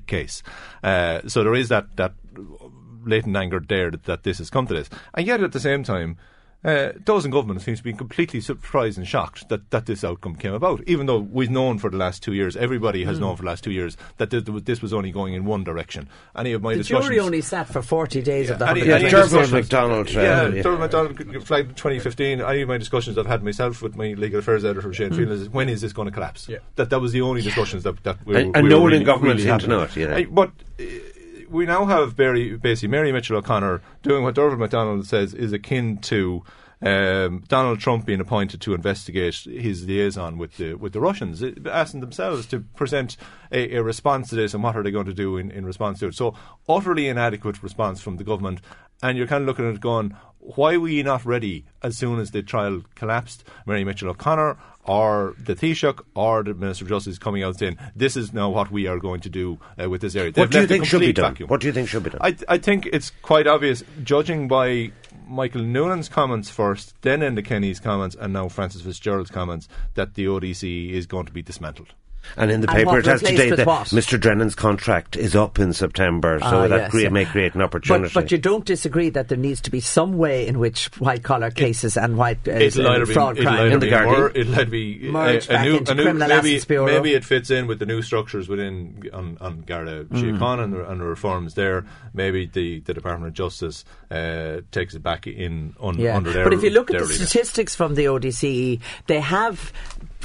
case. Uh, so there is that that latent anger there that, that this has come to this. And yet at the same time, uh, those in government seem to be completely surprised and shocked that, that this outcome came about. Even though we've known for the last two years, everybody has known for the last two years that this, this was only going in one direction. Any of my The discussions. jury only sat for 40 days of the Any- 100 any days. Dermot discussions- MacDonald, uh, yeah, yeah. Dermot MacDonald flagged 2015. Any of my discussions I've had myself with my legal affairs editor Shane Mm. Phelan is when is this going to collapse? Yeah. That that was the only discussions that that we, And- we and were no one in government really seemed to know it, yeah. Uh, But uh, we now have Barry, basically Mary Mitchell O'Connor doing what Dermot MacDonald says is akin to. Um, Donald Trump being appointed to investigate his liaison with the with the Russians, uh, asking themselves to present a, a response to this and what are they going to do in, in response to it. So utterly inadequate response from the government, and you're kind of looking at it going, why were you not ready as soon as the trial collapsed? Mary Mitchell O'Connor or the Taoiseach or the Minister of Justice coming out saying, this is now what we are going to do uh, with this area. What They've do you think should be done? vacuum. What do you think should be done? I, I think it's quite obvious, judging by Michael Noonan's comments first, then Enda Kenny's comments, and now Frances Fitzgerald's comments, that the ODC is going to be dismantled. And in the And paper it has replaced today that what? Mr. Drennan's contract is up in September, so Ah, that yes, crea- yeah. may create an opportunity. But, but you don't disagree that there needs to be some way in which white collar cases and white uh, It'll uh, either be, fraud it'll crime In the be Guardian. more, it'll either be Merge a, a back new, into a new Criminal maybe, maybe it fits in with the new structures within on, on Garda Mm. Síochána and, the, and the reforms there. Maybe the, the Department of Justice uh, takes it back in un, Yeah, under their but if you look at the remit. statistics from the ODCE, they have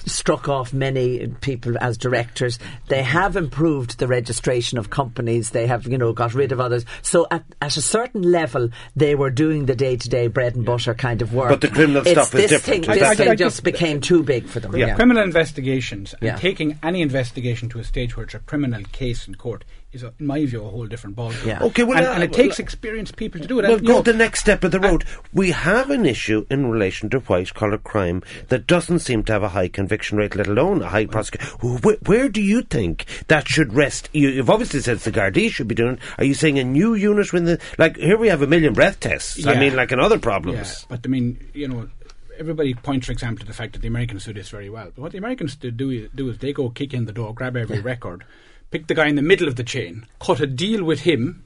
struck off many people as directors. They mm-hmm. have improved the registration of companies. They have, you know, got rid of others. So at, at a certain level, they were doing the day-to-day bread and butter kind of work. But the criminal It's stuff is different. Thing, Is this that- thing I- I just just- became too big for them. Yeah. Criminal investigations and Yeah. taking any investigation to a stage where it's a criminal case in court is, a, in my view, a whole different ballgame. Yeah. Okay, well, and, uh, and it well, takes experienced people to do it. Well, And, go know, the next step of the road. we have an issue in relation to white collar crime that doesn't seem to have a high conviction rate, let alone a high prosecution. Where, where do you think that should rest? You, you've obviously said the Gardaí should be doing. Are you saying a new unit when the like here we have a million breath tests? I mean, like in other Yeah, problems. but I mean, you know, everybody points, for example, to the fact that the Americans do this very well. But what the Americans do, do, is, do is they go kick in the door, grab every record, pick the guy in the middle of the chain, cut a deal with him.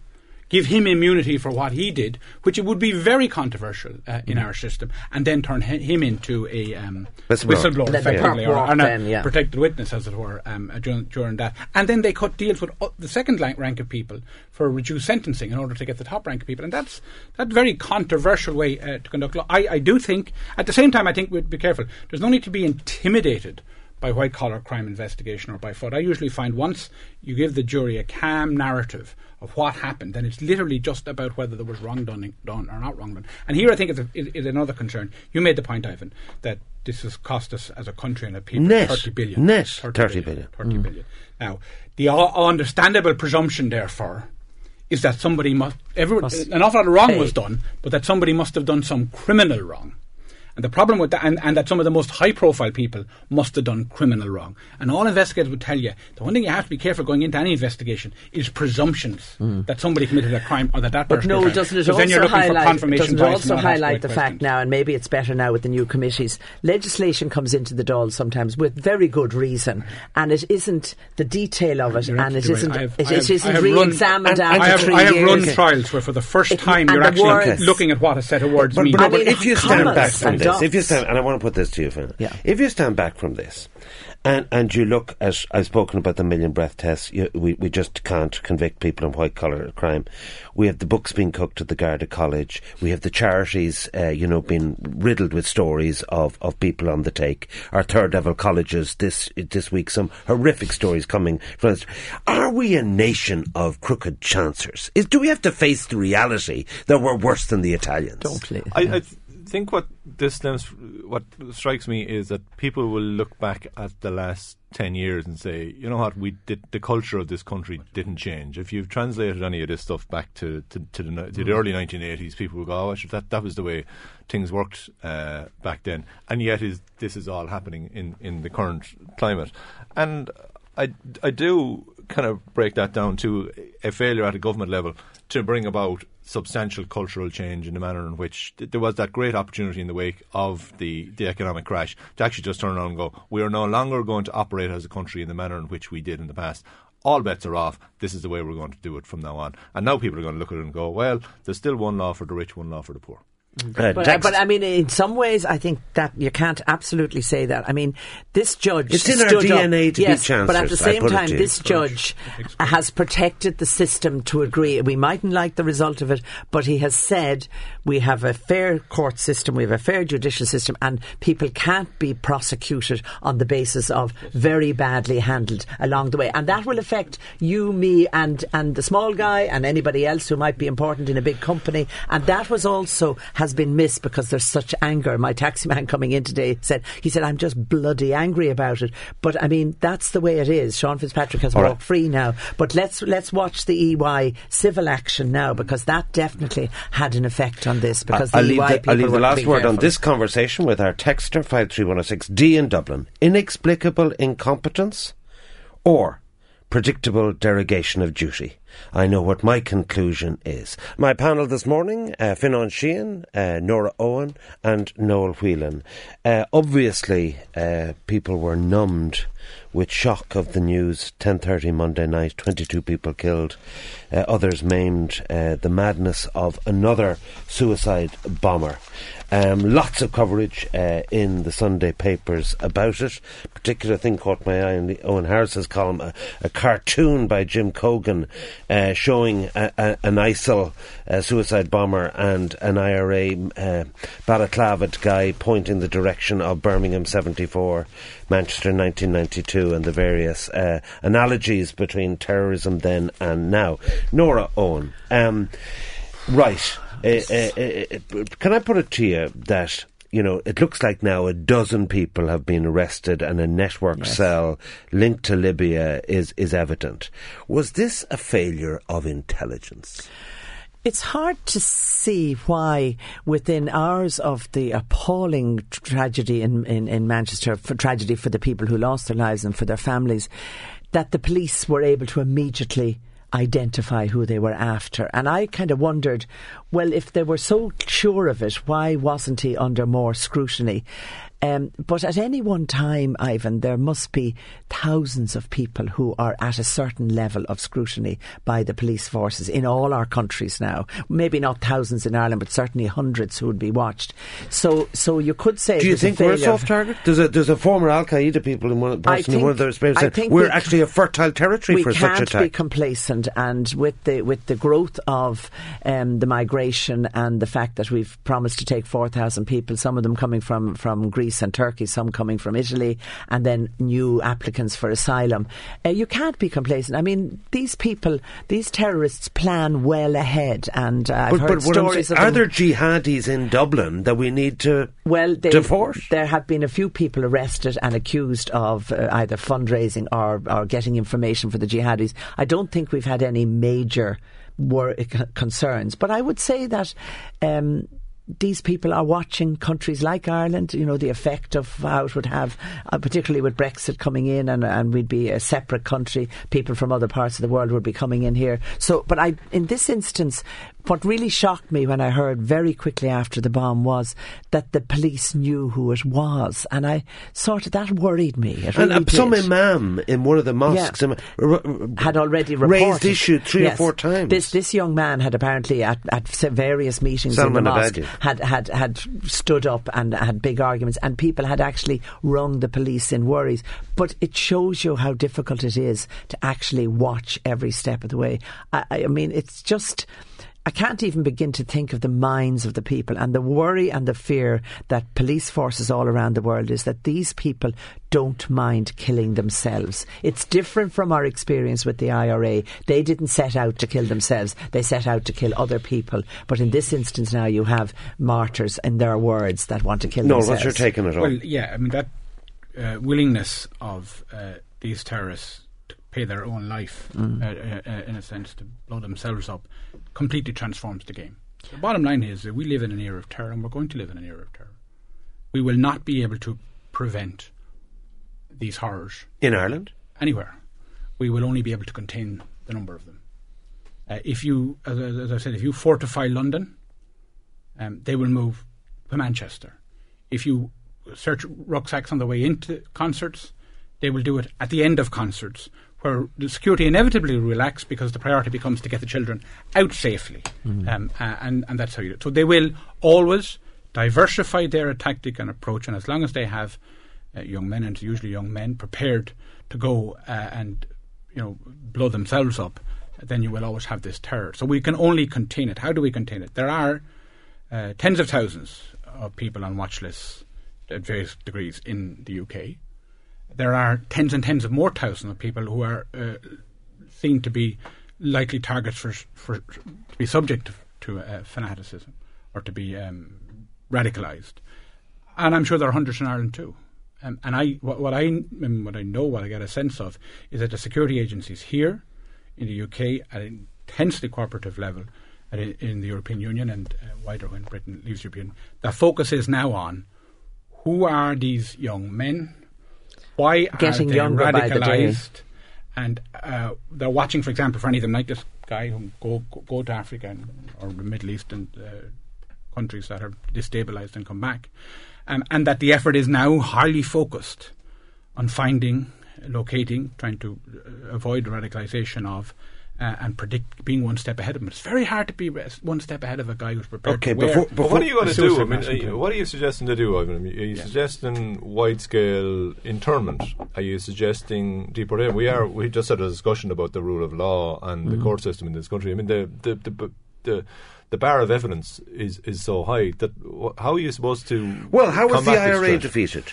Give him immunity for what he did, which it would be very controversial uh, in our system, and then turn hi- him into a um, Whistleblower. whistleblower, Let effectively, or, or a then, yeah. protected witness, as it were, um, uh, during, during that. And then they cut deals with uh, the second rank, rank of people for reduced sentencing in order to get the top rank of people. And that's that very controversial way uh, to conduct law. I, I do think, at the same time, I think we'd be careful. There's no need to be intimidated by white collar crime investigation or by fraud. I usually find once you give the jury a calm narrative of what happened, then it's literally just about whether there was wrong done, done or not wrong done. And here I think is, a, another concern. You made the point, Ivan, that this has cost us as a country and a people Net. 30 billion. Net 30 billion. 30 mm. billion. Now, the understandable presumption, therefore, is that somebody must, everyone, Must an awful lot of wrong pay. was done, but that somebody must have done some criminal wrong. And the problem with that, and, and that some of the most high profile people must have done criminal wrong. And all investigators would tell you the one thing you have to be careful going into any investigation is presumptions hmm. that somebody committed a crime or that that But person no, did a crime. doesn't it Because then you're also highlight, doesn't it also and highlight great the fact now, and maybe it's better now with the new committees, legislation comes into the Dáil sometimes with very good reason, and it isn't the detail of it, You're and it absolutely isn't right. I have- it, I have- it isn't I have run- re-examined and- and after I have, three I have years. run trials where for the first It- time you're actually words- looking at what a set of words But, mean. but, I no, but mean, if you stand back from and this, if you stand, and I want to put this to you, Phil, Yeah. if you stand back from this, and and you look at, I've spoken about the million breath tests. You, we we just can't convict people in white collar crime. We have the books being cooked at the Garda College. We have the charities, uh, you know, being riddled with stories of, of people on the take. Our third level colleges this this week, some horrific stories coming from. us. Are we a nation of crooked chancers? Is, do we have to face the reality that we're worse than the Italians? Totally. I, I th- think what this stems, what strikes me is that people will look back at the last ten years and say, you know what, we did the culture of this country didn't change. If you've translated any of this stuff back to to, to, the, to the early 1980s, people will go, oh, that that was the way things worked uh, back then, and yet is this is all happening in in the current climate, and I I do kind of break that down to a failure at a government level to bring about substantial cultural change in the manner in which th- there was that great opportunity in the wake of the, the economic crash to actually just turn around and go, we are no longer going to operate as a country in the manner in which we did in the past. All bets are off. This is the way we're going to do it from now on. And now people are going to look at it and go, well, there's still one law for the rich, one law for the poor. Uh, But, but I mean, in some ways, I think that you can't absolutely say that. I mean, this judge. It's in our stood up- DNA to be yes, But at the same time, this judge has protected the system to agree. We mightn't like the result of it, but he has said we have a fair court system, we have a fair judicial system, and people can't be prosecuted on the basis of very badly handled along the way. And that will affect you, me, and, and the small guy, and anybody else who might be important in a big company. And that was also has been missed because there's such anger. My taxi man coming in today said, he said, I'm just bloody angry about it. But I mean, that's the way it is. Sean Fitzpatrick has All walked right. free now. But let's let's watch the EY civil action now because that definitely had an effect on this because I'll the leave EY the, people I'll leave the last word on this conversation with our texter 53106 D in Dublin. Inexplicable incompetence or predictable derogation of duty. I know what my conclusion is. My panel this morning, uh, Fionnán Sheahan, uh, Nora Owen and Noel Whelan. Uh, obviously, uh, people were numbed with shock of the news 10.30 Monday night, 22 people killed, uh, others maimed, uh, the madness of another suicide bomber. Um, lots of coverage uh, in the Sunday papers about it. Particular thing caught my eye in the Eoghan Harris's column: a, a cartoon by Jim Cogan uh, showing a, a, an ISIL uh, suicide bomber and an IRA uh, balaclavaed guy pointing the direction of Birmingham '74, Manchester 1992, and the various uh, analogies between terrorism then and now. Nora Owen, um, right. Uh, uh, uh, can I put it to you that you know it looks like now a dozen people have been arrested and a network cell linked to Libya is is evident. Was this a failure of intelligence? It's hard to see why, within hours of the appalling tragedy in, in, in Manchester, for tragedy for the people who lost their lives and for their families, that the police were able to immediately identify who they were after. And I kind of wondered, well, if they were so sure of it, why wasn't he under more scrutiny? Um, but at any one time, Ivan, there must be thousands of people who are at a certain level of scrutiny by the police forces in all our countries now. Maybe not thousands in Ireland, but certainly hundreds who would be watched. So, so you could say. Do you was a think we're a soft target? There's a there's a former Al Qaeda people in one person in one of think- those papers I said think we're we- actually a fertile territory for such attack. we can't be complacent, and with the with the growth of um, the migration and the fact that we've promised to take four thousand people, some of them coming from from Greece and Turkey, some coming from Italy, and then new applicants for asylum, uh, you can't be complacent. I mean, these people, these terrorists plan well ahead, and uh, I've but, heard but stories saying, of are there jihadis in Dublin that we need to well, they, divorce? there have been a few people arrested and accused of uh, either fundraising or, or getting information for the jihadis. I don't think we've had any major c- concerns, but I would say that. Um, these people are watching countries like Ireland, you know, the effect of how it would have, uh, particularly with Brexit coming in and, and we'd be a separate country. People from other parts of the world would be coming in here. So, but I, in this instance, what really shocked me when I heard very quickly after the bomb was that the police knew who it was, and I sort of that worried me. And really uh, some imam in one of the mosques Yeah. um, r- had already raised reported. issue three Yes. or four times. This this young man had apparently at, at various meetings Salman in the mosque Abedi. had, had had stood up and had big arguments, and people had actually rung the police in worries. But it shows you how difficult it is to actually watch every step of the way. I I mean, it's just. I can't even begin to think of the minds of the people and the worry and the fear that police forces all around the world is that these people don't mind killing themselves. It's different from our experience with the IRA. They didn't set out to kill themselves, they set out to kill other people. But in this instance now you have martyrs in their words that want to kill no, themselves. what's your take on it all? Well, yeah, I mean that uh, willingness of uh, these terrorists to pay their own life, Mm. uh, uh, uh, in a sense, to blow themselves up, completely transforms the game. The bottom line is that we live in an era of terror, and we're going to live in an era of terror. We will not be able to prevent these horrors in Ireland? anywhere. We will only be able to contain the number of them. Uh, if you, as, I- as I said, if you fortify London, um, they will move to Manchester. If you search rucksacks on the way into concerts, they will do it at the end of concerts, where the security inevitably relax because the priority becomes to get the children out safely, um, and and that's how you do it. So they will always diversify their tactic and approach, and as long as they have uh, young men, and usually young men, prepared to go uh, and you know blow themselves up, then you will always have this terror. So we can only contain it. How do we contain it? There are uh, tens of thousands of people on watch lists at various degrees in the UK. There are tens and tens of more thousands of people who are uh, seen to be likely targets for, for to be subject to uh, fanaticism or to be um, radicalised, and I'm sure there are hundreds in Ireland too. Um, and I, what, what I, um, what I know, what I get a sense of, is that the security agencies here in the UK at an intensely cooperative level, in, in the European Union and uh, wider when Britain leaves European, the focus is now on who are these young men, why Getting are they younger by the and uh, they're watching, for example, for any of them, like this guy who go go, go to Africa and, or the Middle East and uh, countries that are destabilized and come back, um, and that the effort is now highly focused on finding, locating, trying to uh, avoid radicalization of. Uh, and predict being one step ahead of him. It's very hard to be one step ahead of a guy who's prepared Okay, to wear before- But before- what are you going to do? I mean, are you- what are you suggesting to do, Ivan? Are you suggesting wide-scale internment? Are you suggesting deportation? We are. We just had a discussion about the rule of law and Mm-hmm. the court system in this country. I mean, the the the. the the bar of evidence is, is so high that wh- how are you supposed to Well, how was the combat this IRA threat? defeated?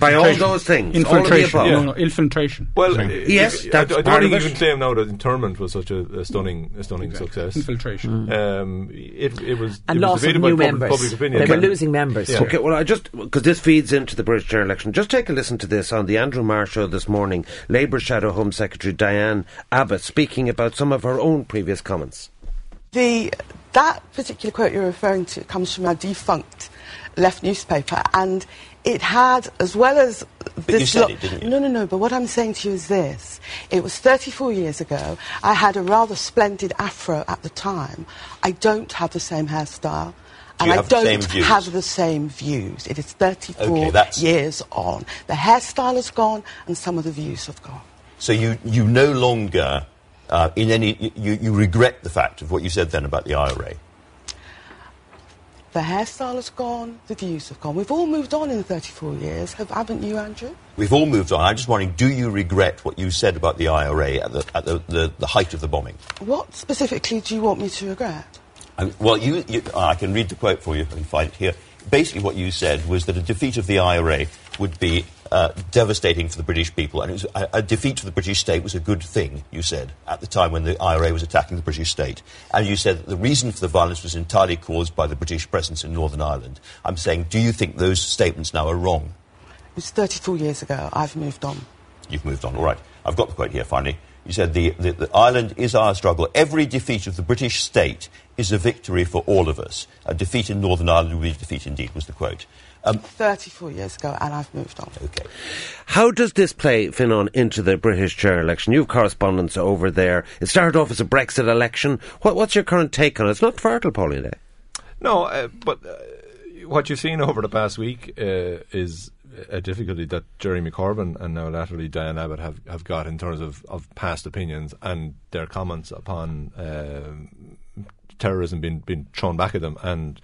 By all those things, all of the Infiltration. above. No, no, infiltration. Well, uh, Yes, I- that's I, I part don't of think you it. can claim now that internment was such a, a stunning, a stunning success. infiltration. Um, it, it was and it was loss of debated by new public, members. public opinion. They were losing members. Yeah. Okay, well, I just because this feeds into the British general election. Just take a listen to this on the Andrew Marr show this morning. Labour Shadow Home Secretary Diane Abbott speaking about some of her own previous comments. The, that particular quote you're referring to comes from a defunct left newspaper, and it had, as well as this. you said lo- it, didn't you? No, no, no. But what I'm saying to you is this: it was 34 years ago. I had a rather splendid afro at the time. I don't have the same hairstyle. Do And I don't have the same views. It is 34 Okay, years on. The hairstyle has gone, and some of the views have gone. So you, you no longer, uh, in any, you, you regret the fact of what you said then about the IRA. The hairstyle has gone, the views have gone. We've all moved on in 34 years, have, haven't you, Andrew? We've all moved on. I'm just wondering, do you regret what you said about the IRA at the, at the, the, the height of the bombing? What specifically do you want me to regret? I, well, you, you, ah, I can read the quote for you. I can find it here. Basically, what you said was that a defeat of the IRA would be uh, devastating for the British people, and it was a, a defeat for the British state was a good thing. You said at the time when the IRA was attacking the British state, and you said that the reason for the violence was entirely caused by the British presence in Northern Ireland. I'm saying, do you think those statements now are wrong? It was 34 years ago. I've moved on. You've moved on. All right. I've got the quote here finally. You said the, the, the Ireland is our struggle. Every defeat of the British state is a victory for all of us. A defeat in Northern Ireland will be a defeat indeed, was the quote. Um, 34 years ago, and I've moved on. Okay. How does this play, Fionnán, into the British chair election? You have correspondence over there. It started off as a Brexit election. What, what's your current take on it? It's not fertile polling day. No, uh, but uh, what you've seen over the past week uh, is a difficulty that Jeremy Corbyn and now latterly Diane Abbott have, have got in terms of, of past opinions and their comments upon uh, terrorism being, being thrown back at them and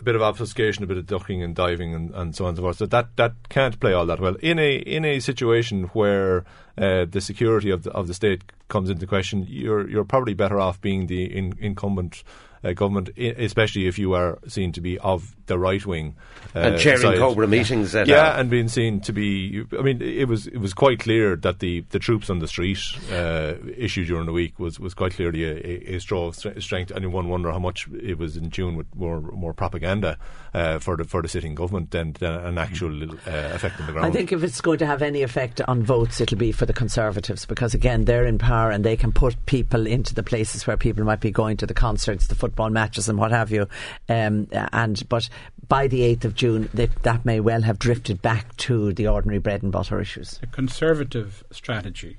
a bit of obfuscation, a bit of ducking and diving, and, and so on and so forth. So that that can't play all that well in a in a situation where uh, the security of the of the state comes into question. You're you're probably better off being the in, incumbent uh, government, especially if you are seen to be of the right wing uh, and chairing side. Cobra meetings. yeah, uh, and being seen to be. I mean, it was it was quite clear that the, the troops on the street uh, issue during the week was, was quite clearly a, a, a straw of strength. And one wonder how much it was in tune with more more propaganda uh, for the for the sitting government than, than an actual uh, effect on the ground. I think if it's going to have any effect on votes, it'll be for the Conservatives because again they're in power and they can put people into the places where people might be going to the concerts, the football matches, and what have you. Um, and but by the 8th of June, they, that may well have drifted back to the ordinary bread and butter issues. The Conservative strategy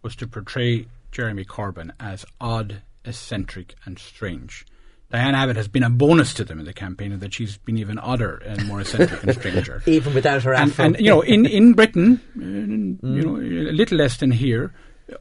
was to portray Jeremy Corbyn as odd, eccentric, and strange. Diane Abbott has been a bonus to them in the campaign, and that she's been even odder and more eccentric and stranger, even without her and, and, you know, in in Britain, uh, mm. you know, a little less than here,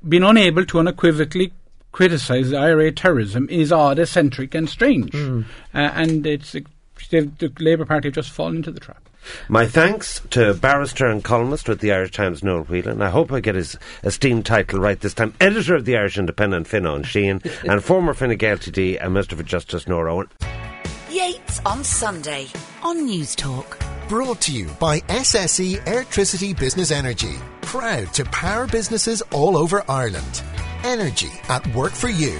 been unable to unequivocally criticise IRA terrorism is odd, eccentric, and strange, mm. uh, and it's the Labour Party have just fallen into the trap. My thanks to barrister and columnist with the Irish Times, Noel Whelan. I hope I get his esteemed title right this time. Editor of the Irish Independent, Fionnán Sheahan, and former Fine Gael TD and Minister for Justice, Nora Owen. Yates on Sunday on Newstalk. Brought to you by SSE Electricity Business Energy. Proud to power businesses all over Ireland. Energy at work for you.